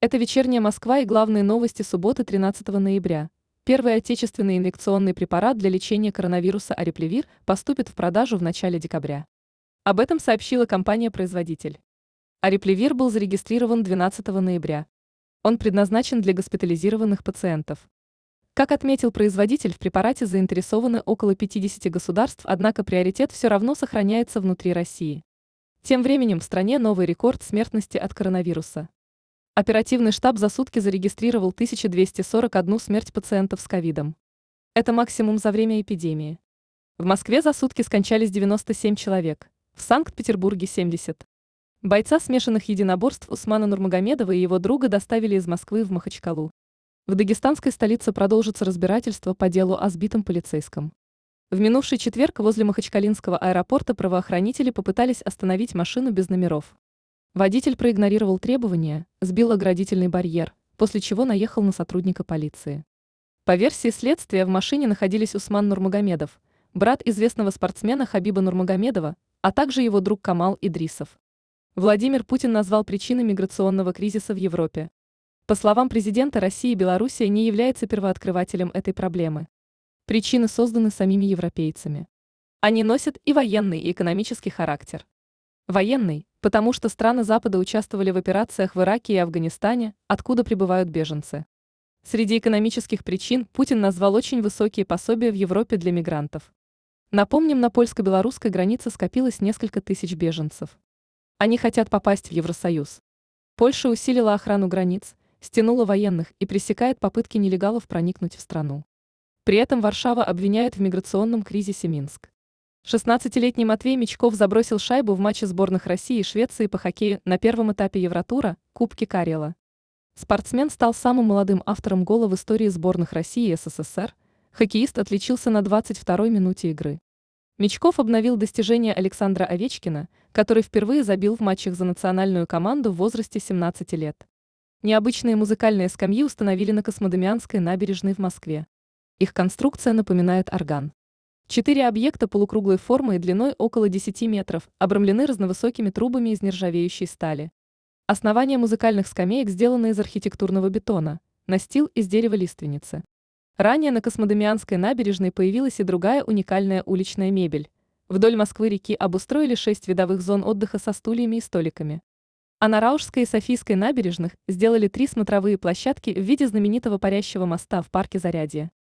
Это вечерняя Москва и главные новости субботы 13 ноября. Первый отечественный инъекционный препарат для лечения коронавируса Ареплевир поступит в продажу в начале декабря. Об этом сообщила компания-производитель. Ареплевир был зарегистрирован 12 ноября. Он предназначен для госпитализированных пациентов. Как отметил производитель, в препарате заинтересованы около 50 государств, однако приоритет все равно сохраняется внутри России. Тем временем в стране новый рекорд смертности от коронавируса. Оперативный штаб за сутки зарегистрировал 1241 смерть пациентов с ковидом. Это максимум за время эпидемии. В Москве за сутки скончались 97 человек, в Санкт-Петербурге 70. Бойца смешанных единоборств Усмана Нурмагомедова и его друга доставили из Москвы в Махачкалу. В дагестанской столице продолжится разбирательство по делу о сбитом полицейском. В минувший четверг возле Махачкалинского аэропорта правоохранители попытались остановить машину без номеров. Водитель проигнорировал требования, сбил оградительный барьер, после чего наехал на сотрудника полиции. По версии следствия в машине находились Усман Нурмагомедов, брат известного спортсмена Хабиба Нурмагомедова, а также его друг Камал Идрисов. Владимир Путин назвал причины миграционного кризиса в Европе. По словам президента России, Белоруссия не является первооткрывателем этой проблемы. Причины созданы самими европейцами. Они носят и военный, и экономический характер. Военный, потому что страны Запада участвовали в операциях в Ираке и Афганистане, откуда прибывают беженцы. Среди экономических причин Путин назвал очень высокие пособия в Европе для мигрантов. Напомним, на польско-белорусской границе скопилось несколько тысяч беженцев. Они хотят попасть в Евросоюз. Польша усилила охрану границ, стянула военных и пресекает попытки нелегалов проникнуть в страну. При этом Варшава обвиняет в миграционном кризисе Минск. 16-летний Матвей Мечков забросил шайбу в матче сборных России и Швеции по хоккею на первом этапе Евротура Кубки Карела. Спортсмен стал самым молодым автором гола в истории сборных России и СССР. Хоккеист отличился на 22-й минуте игры. Мечков обновил достижение Александра Овечкина, который впервые забил в матчах за национальную команду в возрасте 17 лет. Необычные музыкальные скамьи установили на Космодемианской набережной в Москве. Их конструкция напоминает орган. Четыре объекта полукруглой формы и длиной около 10 метров обрамлены разновысокими трубами из нержавеющей стали. Основание музыкальных скамеек сделано из архитектурного бетона, настил из дерева лиственницы. Ранее на Космодемианской набережной появилась и другая уникальная уличная мебель. Вдоль Москвы-реки обустроили шесть видовых зон отдыха со стульями и столиками. А на Раушской и Софийской набережных сделали три смотровые площадки в виде знаменитого парящего моста в парке Зарядье.